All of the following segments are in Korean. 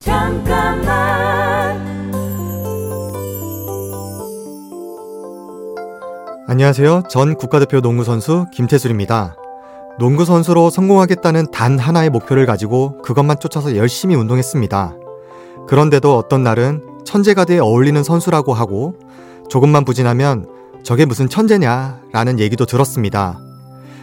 잠깐만 안녕하세요. 전 국가대표 농구 선수 김태술입니다. 농구 선수로 성공하겠다는 단 하나의 목표를 가지고 그것만 쫓아서 열심히 운동했습니다. 그런데도 어떤 날은 천재가대에 어울리는 선수라고 하고 조금만 부진하면 저게 무슨 천재냐 라는 얘기도 들었습니다.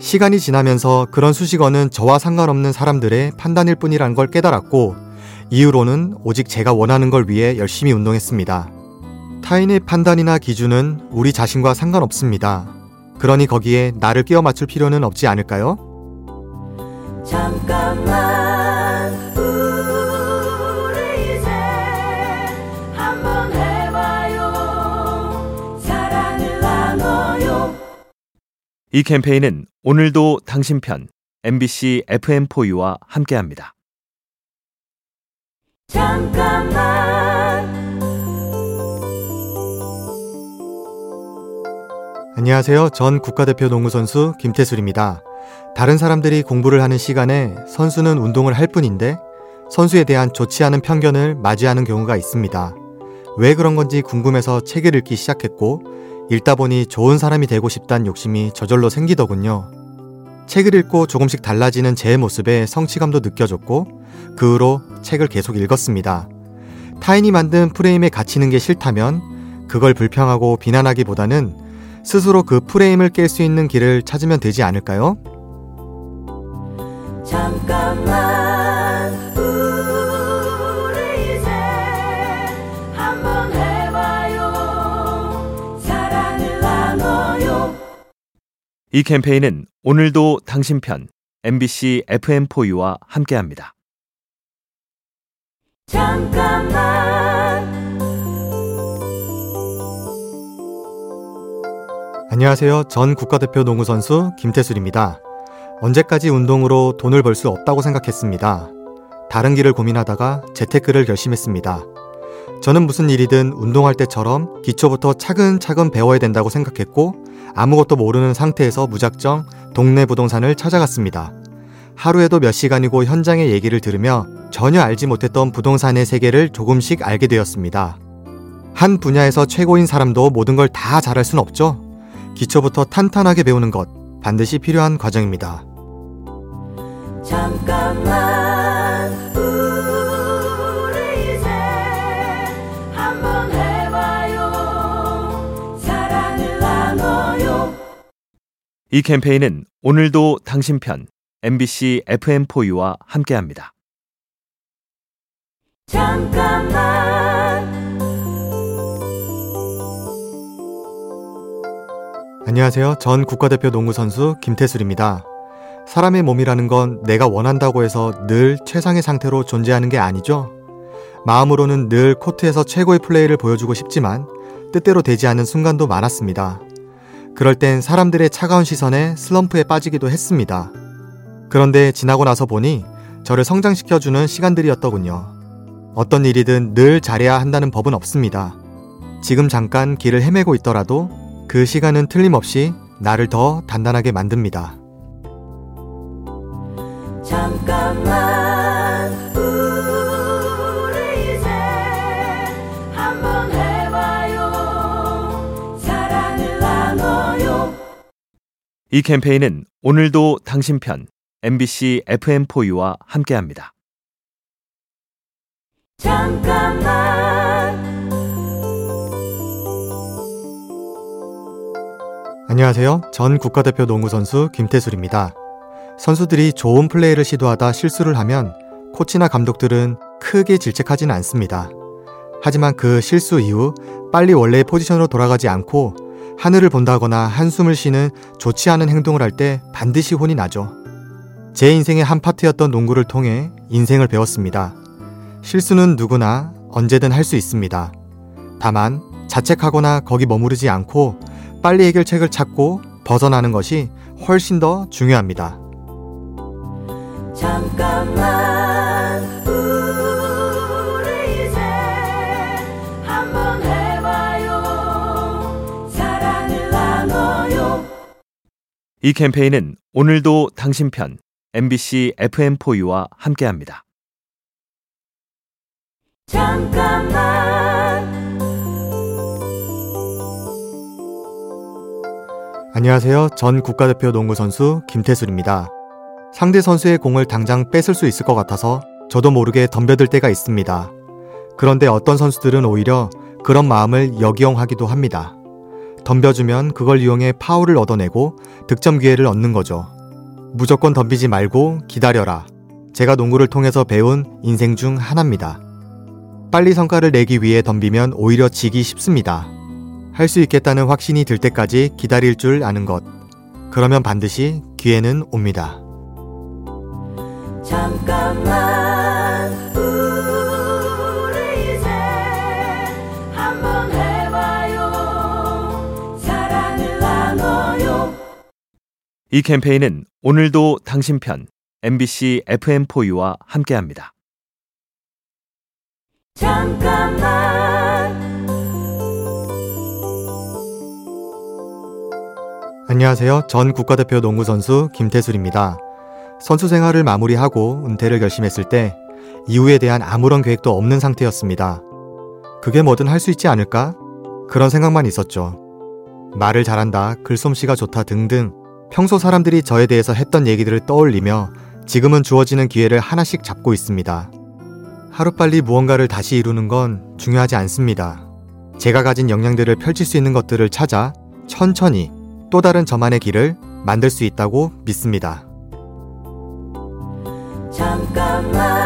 시간이 지나면서 그런 수식어는 저와 상관없는 사람들의 판단일 뿐이라는 걸 깨달았고 이후로는 오직 제가 원하는 걸 위해 열심히 운동했습니다. 타인의 판단이나 기준은 우리 자신과 상관없습니다. 그러니 거기에 나를 끼워 맞출 필요는 없지 않을까요? 잠깐만 우리 이제 한번 해봐요 사랑을 나눠요 이 캠페인은 오늘도 당신 편 MBC FM4U와 함께합니다. 잠깐만 안녕하세요. 전 국가대표 농구 선수 김태술입니다. 다른 사람들이 공부를 하는 시간에 선수는 운동을 할 뿐인데 선수에 대한 좋지 않은 편견을 맞이하는 경우가 있습니다. 왜 그런 건지 궁금해서 책을 읽기 시작했고 읽다 보니 좋은 사람이 되고 싶다는 욕심이 저절로 생기더군요. 책을 읽고 조금씩 달라지는 제 모습에 성취감도 느껴졌고 그 후로 책을 계속 읽었습니다. 타인이 만든 프레임에 갇히는 게 싫다면 그걸 불평하고 비난하기보다는 스스로 그 프레임을 깰 수 있는 길을 찾으면 되지 않을까요? 이 캠페인은 오늘도 당신 편 MBC FM4U와 함께합니다. 잠깐만 안녕하세요. 전 국가대표 농구 선수 김태술입니다. 언제까지 운동으로 돈을 벌 수 없다고 생각했습니다. 다른 길을 고민하다가 재테크를 결심했습니다. 저는 무슨 일이든 운동할 때처럼 기초부터 차근차근 배워야 된다고 생각했고 아무것도 모르는 상태에서 무작정 동네 부동산을 찾아갔습니다. 하루에도 몇 시간이고 현장의 얘기를 들으며 전혀 알지 못했던 부동산의 세계를 조금씩 알게 되었습니다. 한 분야에서 최고인 사람도 모든 걸 다 잘할 순 없죠. 기초부터 탄탄하게 배우는 것 반드시 필요한 과정입니다. 잠깐만 이 캠페인은 오늘도 당신 편 MBC FM4U와 함께합니다. 잠깐만 안녕하세요. 전 국가대표 농구 선수 김태술입니다. 사람의 몸이라는 건 내가 원한다고 해서 늘 최상의 상태로 존재하는 게 아니죠. 마음으로는 늘 코트에서 최고의 플레이를 보여주고 싶지만 뜻대로 되지 않는 순간도 많았습니다. 그럴 땐 사람들의 차가운 시선에 슬럼프에 빠지기도 했습니다. 그런데 지나고 나서 보니 저를 성장시켜주는 시간들이었더군요. 어떤 일이든 늘 잘해야 한다는 법은 없습니다. 지금 잠깐 길을 헤매고 있더라도 그 시간은 틀림없이 나를 더 단단하게 만듭니다. 잠깐만 이 캠페인은 오늘도 당신 편 MBC FM4U와 함께합니다. 잠깐만 안녕하세요. 전 국가대표 농구 선수 김태술입니다. 선수들이 좋은 플레이를 시도하다 실수를 하면 코치나 감독들은 크게 질책하지는 않습니다. 하지만 그 실수 이후 빨리 원래의 포지션으로 돌아가지 않고 하늘을 본다거나 한숨을 쉬는 좋지 않은 행동을 할 때 반드시 혼이 나죠. 제 인생의 한 파트였던 농구를 통해 인생을 배웠습니다. 실수는 누구나 언제든 할 수 있습니다. 다만 자책하거나 거기 머무르지 않고 빨리 해결책을 찾고 벗어나는 것이 훨씬 더 중요합니다. 잠깐만 이 캠페인은 오늘도 당신 편 MBC FM4U와 함께합니다. 잠깐만 안녕하세요. 전 국가대표 농구 선수 김태술입니다. 상대 선수의 공을 당장 뺏을 수 있을 것 같아서 저도 모르게 덤벼들 때가 있습니다. 그런데 어떤 선수들은 오히려 그런 마음을 역이용하기도 합니다. 덤벼주면 그걸 이용해 파울을 얻어내고 득점 기회를 얻는 거죠. 무조건 덤비지 말고 기다려라. 제가 농구를 통해서 배운 인생 중 하나입니다. 빨리 성과를 내기 위해 덤비면 오히려 지기 쉽습니다. 할 수 있겠다는 확신이 들 때까지 기다릴 줄 아는 것. 그러면 반드시 기회는 옵니다. 잠깐만 이 캠페인은 오늘도 당신 편 MBC FM4U와 함께합니다. 잠깐만 안녕하세요. 전 국가대표 농구 선수 김태술입니다. 선수 생활을 마무리하고 은퇴를 결심했을 때 이후에 대한 아무런 계획도 없는 상태였습니다. 그게 뭐든 할 수 있지 않을까? 그런 생각만 있었죠. 말을 잘한다, 글솜씨가 좋다 등등 평소 사람들이 저에 대해서 했던 얘기들을 떠올리며 지금은 주어지는 기회를 하나씩 잡고 있습니다. 하루빨리 무언가를 다시 이루는 건 중요하지 않습니다. 제가 가진 역량들을 펼칠 수 있는 것들을 찾아 천천히 또 다른 저만의 길을 만들 수 있다고 믿습니다. 잠깐만